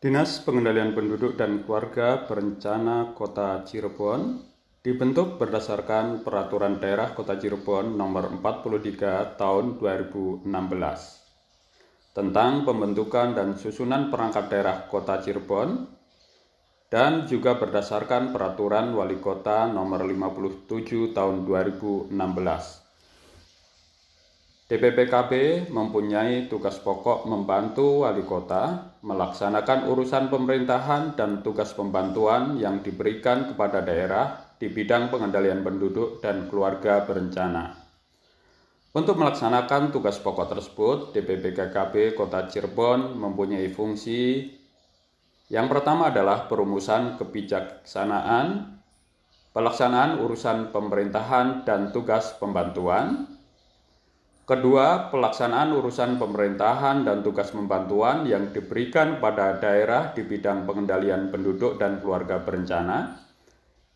Dinas Pengendalian Penduduk dan Keluarga Berencana Kota Cirebon dibentuk berdasarkan Peraturan Daerah Kota Cirebon Nomor 43 Tahun 2016 tentang pembentukan dan susunan perangkat daerah Kota Cirebon dan juga berdasarkan Peraturan Wali Kota Nomor 57 Tahun 2016 DPPKB mempunyai tugas pokok membantu wali kota melaksanakan urusan pemerintahan dan tugas pembantuan yang diberikan kepada daerah di bidang pengendalian penduduk dan keluarga berencana. Untuk melaksanakan tugas pokok tersebut, DPPKB Kota Cirebon mempunyai fungsi yang pertama adalah perumusan kebijaksanaan, pelaksanaan urusan pemerintahan dan tugas pembantuan, Kedua, pelaksanaan urusan pemerintahan dan tugas pembantuan yang diberikan pada daerah di bidang pengendalian penduduk dan keluarga berencana.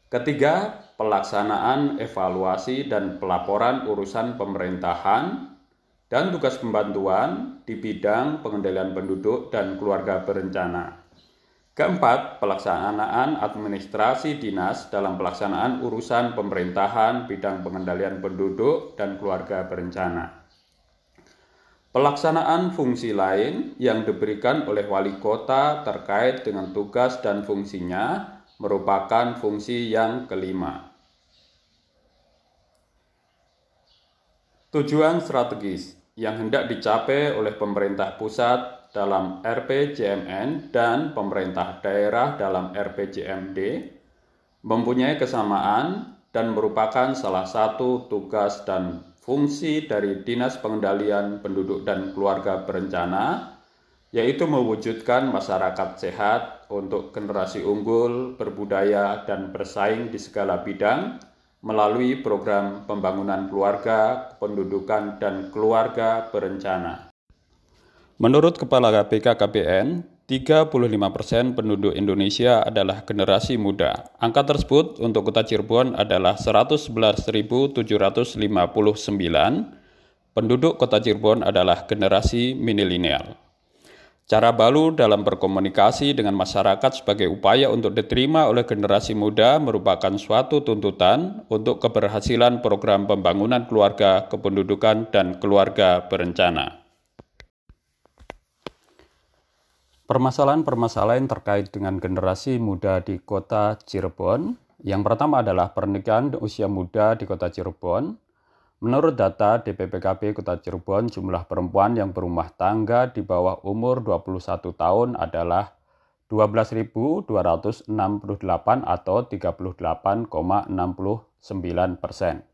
Ketiga, pelaksanaan evaluasi dan pelaporan urusan pemerintahan dan tugas pembantuan di bidang pengendalian penduduk dan keluarga berencana. Keempat, pelaksanaan administrasi dinas dalam pelaksanaan urusan pemerintahan bidang pengendalian penduduk dan keluarga berencana. Pelaksanaan fungsi lain yang diberikan oleh wali kota terkait dengan tugas dan fungsinya merupakan fungsi yang kelima. Tujuan strategis yang hendak dicapai oleh pemerintah pusat dalam RPJMN dan pemerintah daerah dalam RPJMD mempunyai kesamaan dan merupakan salah satu tugas dan fungsi dari Dinas Pengendalian Penduduk dan Keluarga Berencana yaitu mewujudkan masyarakat sehat untuk generasi unggul, berbudaya, dan bersaing di segala bidang melalui program pembangunan keluarga, pendudukan, dan keluarga berencana. Menurut Kepala BKKBN, 35% penduduk Indonesia adalah generasi muda. Angka tersebut untuk kota Cirebon adalah 111.759. Penduduk kota Cirebon adalah generasi milenial. Cara baru dalam berkomunikasi dengan masyarakat sebagai upaya untuk diterima oleh generasi muda merupakan suatu tuntutan untuk keberhasilan program pembangunan keluarga, kependudukan, dan keluarga berencana. Permasalahan-permasalahan terkait dengan generasi muda di kota Cirebon. Yang pertama adalah pernikahan usia muda di kota Cirebon. Menurut data DPPKB Kota Cirebon, jumlah perempuan yang berumah tangga di bawah umur 21 tahun adalah 12.268 atau 38,69 persen.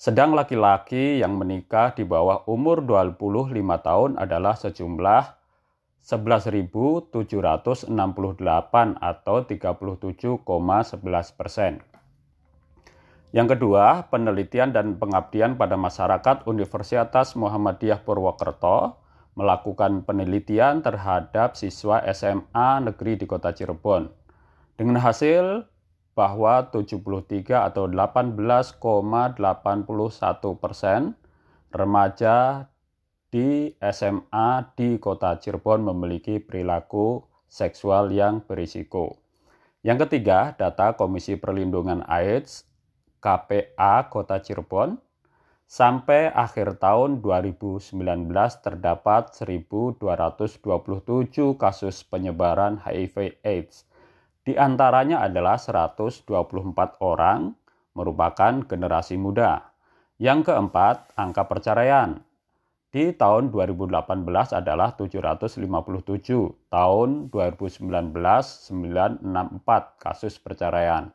Sedang laki-laki yang menikah di bawah umur 25 tahun adalah sejumlah 11.768 atau 37,11 persen. Yang kedua, penelitian dan pengabdian pada masyarakat Universitas Muhammadiyah Purwokerto melakukan penelitian terhadap siswa SMA negeri di kota Cirebon. Dengan hasil bahwa 73 atau 18,81 persen remaja di SMA di kota Cirebon memiliki perilaku seksual yang berisiko. Yang ketiga, data Komisi Perlindungan AIDS KPA Kota Cirebon sampai akhir tahun 2019 terdapat 1227 kasus penyebaran HIV AIDS. Di antaranya adalah 124 orang merupakan generasi muda. Yang keempat, angka perceraian di tahun 2018 adalah 757, tahun 2019 964 kasus perceraian.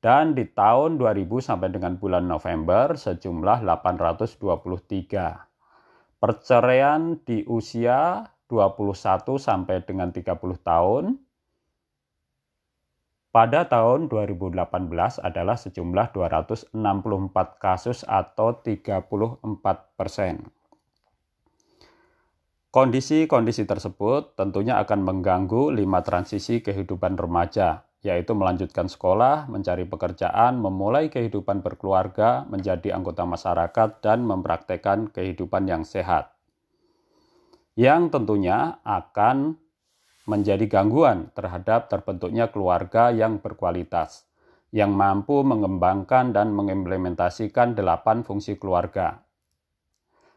Dan di tahun 2000 sampai dengan bulan November sejumlah 823. Perceraian di usia 21 sampai dengan 30 tahun pada tahun 2018 adalah sejumlah 264 kasus atau 34 persen. Kondisi-kondisi tersebut tentunya akan mengganggu lima transisi kehidupan remaja, yaitu melanjutkan sekolah, mencari pekerjaan, memulai kehidupan berkeluarga, menjadi anggota masyarakat, dan mempraktekkan kehidupan yang sehat. Yang tentunya akan menjadi gangguan terhadap terbentuknya keluarga yang berkualitas, yang mampu mengembangkan dan mengimplementasikan delapan fungsi keluarga.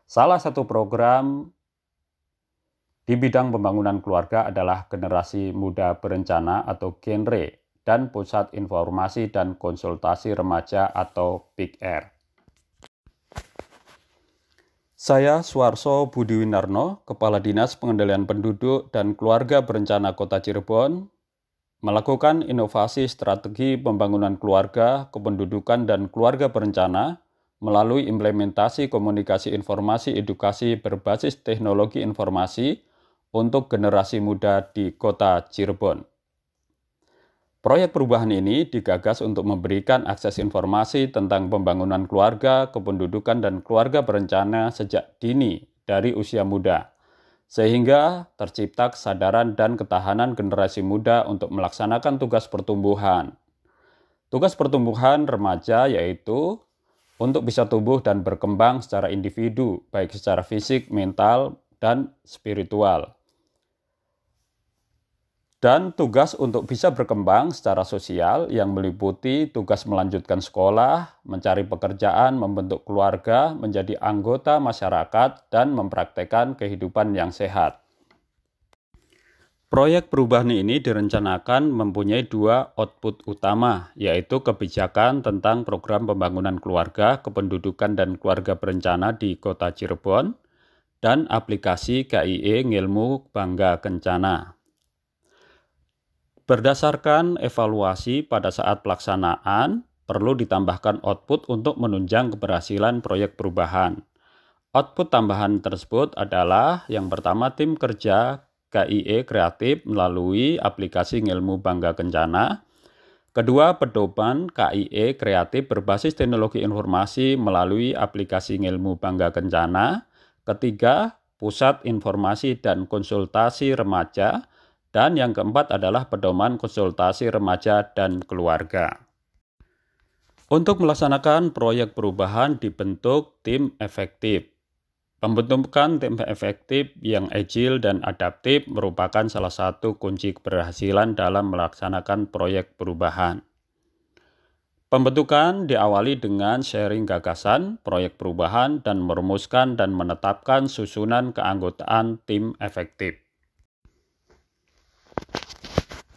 Salah satu program di bidang pembangunan keluarga adalah generasi muda berencana atau genre dan Pusat Informasi dan Konsultasi Remaja atau PIKR. Saya Suarso Budi Winarno, Kepala Dinas Pengendalian Penduduk dan Keluarga Berencana Kota Cirebon, melakukan inovasi strategi pembangunan keluarga, kependudukan, dan keluarga berencana melalui implementasi komunikasi informasi edukasi berbasis teknologi informasi untuk generasi muda di Kota Cirebon. Proyek perubahan ini digagas untuk memberikan akses informasi tentang pembangunan keluarga, kependudukan, dan keluarga berencana sejak dini dari usia muda, sehingga tercipta kesadaran dan ketahanan generasi muda untuk melaksanakan tugas pertumbuhan. Tugas pertumbuhan remaja yaitu untuk bisa tumbuh dan berkembang secara individu, baik secara fisik, mental, dan spiritual dan tugas untuk bisa berkembang secara sosial yang meliputi tugas melanjutkan sekolah, mencari pekerjaan, membentuk keluarga, menjadi anggota masyarakat, dan mempraktekkan kehidupan yang sehat. Proyek perubahan ini direncanakan mempunyai dua output utama, yaitu kebijakan tentang program pembangunan keluarga, kependudukan, dan keluarga berencana di Kota Cirebon, dan aplikasi KIE Ngilmu Bangga Kencana. Berdasarkan evaluasi pada saat pelaksanaan, perlu ditambahkan output untuk menunjang keberhasilan proyek perubahan. Output tambahan tersebut adalah yang pertama tim kerja KIE kreatif melalui aplikasi Ngilmu Bangga Kencana. Kedua, pedoman KIE kreatif berbasis teknologi informasi melalui aplikasi Ngilmu Bangga Kencana. Ketiga, Pusat Informasi dan Konsultasi Remaja dan yang keempat adalah pedoman konsultasi remaja dan keluarga. Untuk melaksanakan proyek perubahan dibentuk tim efektif. Pembentukan tim efektif yang agile dan adaptif merupakan salah satu kunci keberhasilan dalam melaksanakan proyek perubahan. Pembentukan diawali dengan sharing gagasan, proyek perubahan, dan merumuskan dan menetapkan susunan keanggotaan tim efektif.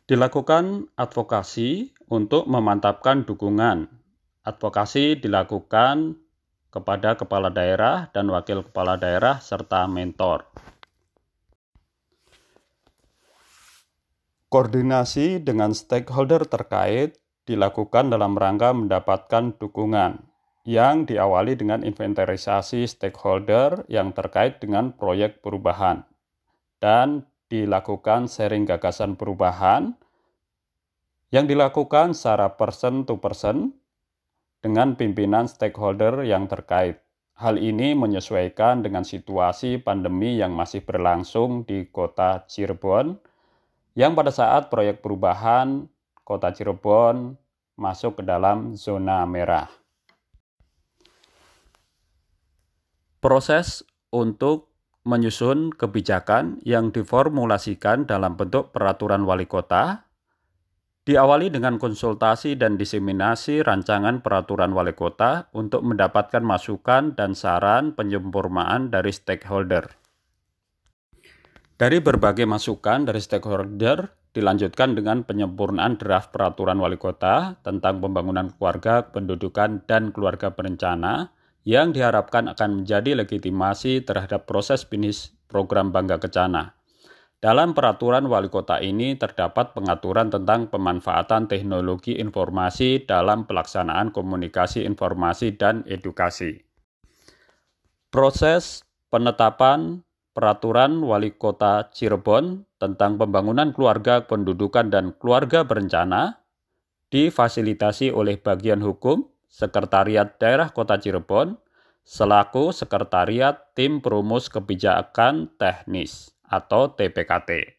Dilakukan advokasi untuk memantapkan dukungan. Advokasi dilakukan kepada kepala daerah dan wakil kepala daerah serta mentor. Koordinasi dengan stakeholder terkait dilakukan dalam rangka mendapatkan dukungan yang diawali dengan inventarisasi stakeholder yang terkait dengan proyek perubahan dan dilakukan sharing gagasan perubahan yang dilakukan secara person to person dengan pimpinan stakeholder yang terkait. Hal ini menyesuaikan dengan situasi pandemi yang masih berlangsung di kota Cirebon, yang pada saat proyek perubahan kota Cirebon masuk ke dalam zona merah. Proses untuk menyusun kebijakan yang diformulasikan dalam bentuk peraturan wali kota, diawali dengan konsultasi dan diseminasi rancangan peraturan wali kota untuk mendapatkan masukan dan saran penyempurnaan dari stakeholder. Dari berbagai masukan dari stakeholder, dilanjutkan dengan penyempurnaan draft peraturan wali kota tentang pembangunan keluarga, pendudukan, dan keluarga berencana yang diharapkan akan menjadi legitimasi terhadap proses finish program Bangga Kencana. Dalam peraturan wali kota ini terdapat pengaturan tentang pemanfaatan teknologi informasi dalam pelaksanaan komunikasi informasi dan edukasi. Proses penetapan peraturan wali kota Cirebon tentang pembangunan keluarga pendudukan dan keluarga berencana difasilitasi oleh bagian hukum Sekretariat Daerah Kota Cirebon selaku Sekretariat Tim Perumus Kebijakan Teknis atau TPKT.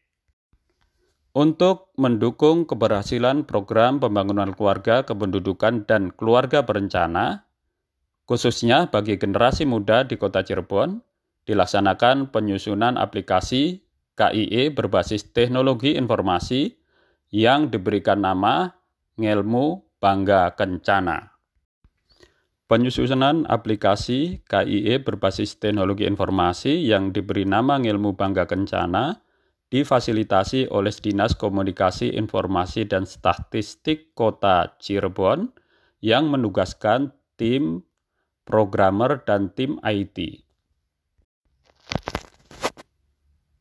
Untuk mendukung keberhasilan program pembangunan keluarga, kependudukan, dan keluarga berencana, khususnya bagi generasi muda di kota Cirebon, dilaksanakan penyusunan aplikasi KIE berbasis teknologi informasi yang diberikan nama Ngelmu Bangga Kencana. Penyusunan aplikasi KIE berbasis teknologi informasi yang diberi nama Ngelmu Bangga Kencana difasilitasi oleh Dinas Komunikasi Informasi dan Statistik Kota Cirebon yang menugaskan tim programmer dan tim IT.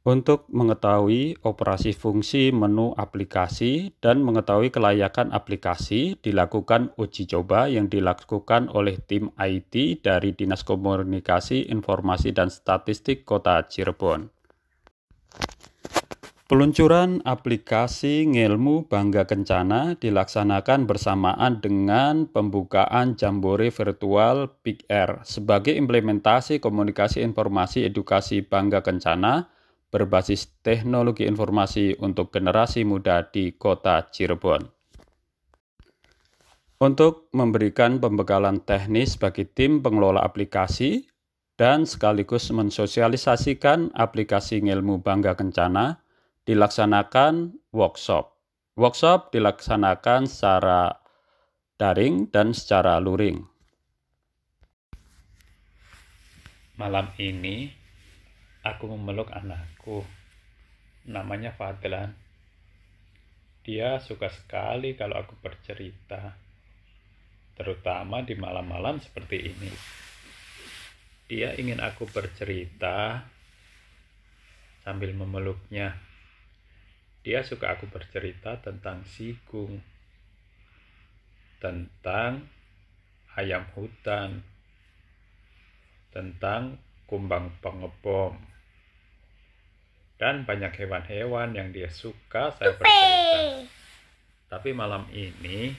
Untuk mengetahui operasi fungsi menu aplikasi dan mengetahui kelayakan aplikasi, dilakukan uji coba yang dilakukan oleh tim IT dari Dinas Komunikasi, Informasi, dan Statistik Kota Cirebon. Peluncuran aplikasi Ngelmu Bangga Kencana dilaksanakan bersamaan dengan pembukaan Jambore Virtual Big Air sebagai implementasi komunikasi informasi edukasi Bangga Kencana berbasis teknologi informasi untuk generasi muda di kota Cirebon. Untuk memberikan pembekalan teknis bagi tim pengelola aplikasi dan sekaligus mensosialisasikan aplikasi Ngilmu Bangga Kencana, dilaksanakan workshop. Workshop dilaksanakan secara daring dan secara luring. Malam ini aku memeluk anakku. Namanya Fadlan. Dia suka sekali kalau aku bercerita. Terutama di malam-malam seperti ini. Dia ingin aku bercerita sambil memeluknya. Dia suka aku bercerita tentang sigung, tentang ayam hutan, tentang kumbang pengebom, dan banyak hewan-hewan yang dia suka saya bercerita. Tapi malam ini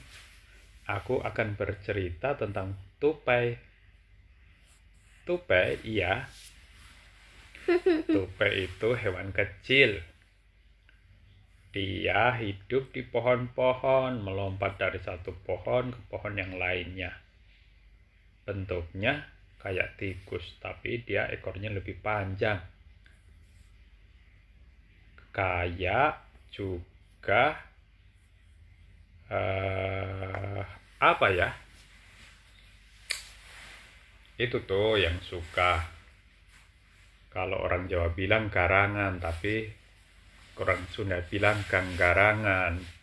aku akan bercerita tentang tupai. Tupai, iya. Tupai itu hewan kecil. Dia hidup di pohon-pohon, melompat dari satu pohon ke pohon yang lainnya. Bentuknya kayak tikus, tapi dia ekornya lebih panjang kayak juga uh, apa ya? Itu tuh yang suka. Kalau orang Jawa bilang garangan tapi orang Sunda bilang ganggarangan.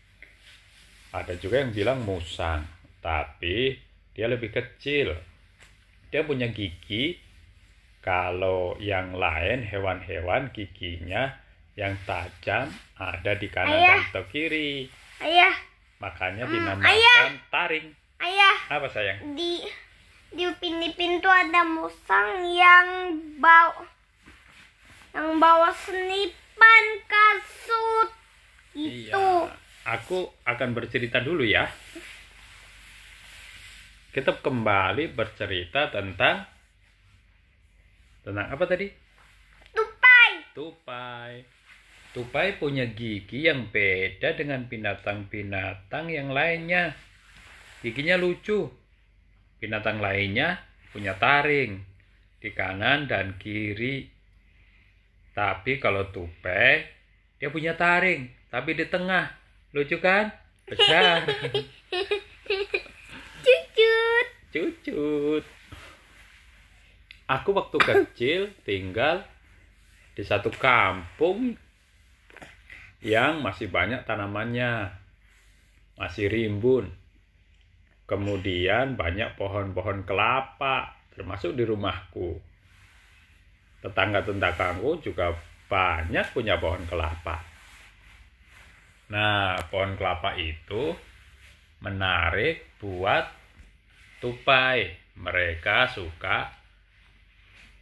Ada juga yang bilang musang tapi dia lebih kecil. Dia punya gigi. Kalau yang lain hewan-hewan giginya yang tajam ada di kanan Ayah. dan atau kiri. Ayah. Makanya hmm, dinamakan Ayah. taring. Ayah. Apa sayang? Di di pintu-pintu ada musang yang bau yang bawa senipan kasut itu. Iya. Aku akan bercerita dulu ya. Kita kembali bercerita tentang tentang apa tadi? Tupai. Tupai. Tupai punya gigi yang beda dengan binatang-binatang yang lainnya. Giginya lucu. Binatang lainnya punya taring di kanan dan kiri. Tapi kalau tupai, dia punya taring, tapi di tengah. Lucu kan? Besar. Cucut. Cucut. Aku waktu kecil tinggal di satu kampung yang masih banyak tanamannya, masih rimbun. Kemudian banyak pohon-pohon kelapa, termasuk di rumahku. Tetangga-tetanggaku juga banyak punya pohon kelapa. Nah, pohon kelapa itu menarik buat tupai. Mereka suka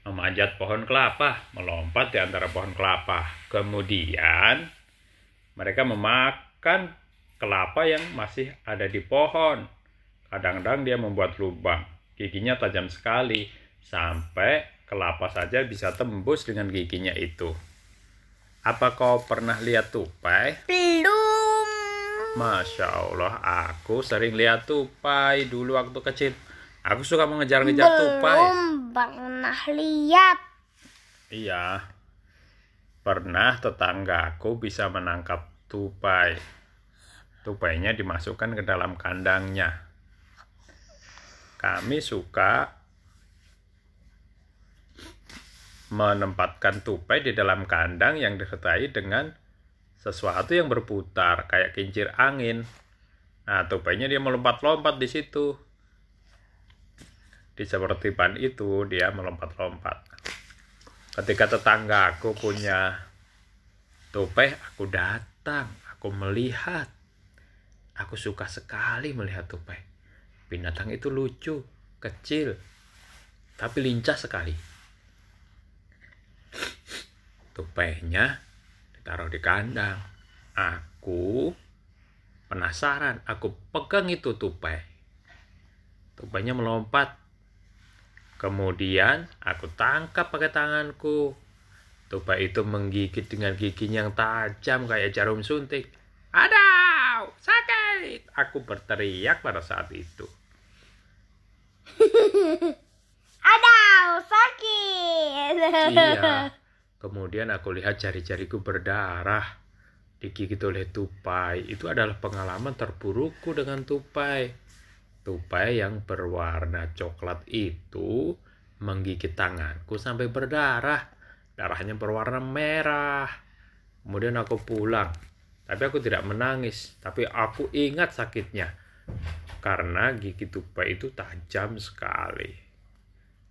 memanjat pohon kelapa, melompat di antara pohon kelapa. Kemudian mereka memakan kelapa yang masih ada di pohon. Kadang-kadang dia membuat lubang. Giginya tajam sekali sampai kelapa saja bisa tembus dengan giginya itu. Apa kau pernah lihat tupai? Belum. Masya Allah, aku sering lihat tupai dulu waktu kecil. Aku suka mengejar-ngejar tupai. Belum pernah lihat. Iya, pernah tetanggaku bisa menangkap tupai. Tupainya dimasukkan ke dalam kandangnya. Kami suka menempatkan tupai di dalam kandang yang disertai dengan sesuatu yang berputar kayak kincir angin. Nah, tupainya dia melompat-lompat di situ. Di seperti ban itu dia melompat-lompat. Ketika tetangga aku punya tupai, aku datang, aku melihat. Aku suka sekali melihat tupai. Binatang itu lucu, kecil, tapi lincah sekali. Tupainya ditaruh di kandang. Aku penasaran, aku pegang itu tupai. Tupainya melompat Kemudian aku tangkap pakai tanganku. Tupai itu menggigit dengan giginya yang tajam kayak jarum suntik. Adau, sakit! Aku berteriak pada saat itu. Adau, sakit. Iya. Kemudian aku lihat jari-jariku berdarah. Digigit oleh tupai. Itu adalah pengalaman terburukku dengan tupai. Tupai yang berwarna coklat itu menggigit tanganku sampai berdarah. Darahnya berwarna merah. Kemudian aku pulang. Tapi aku tidak menangis. Tapi aku ingat sakitnya. Karena gigi tupai itu tajam sekali.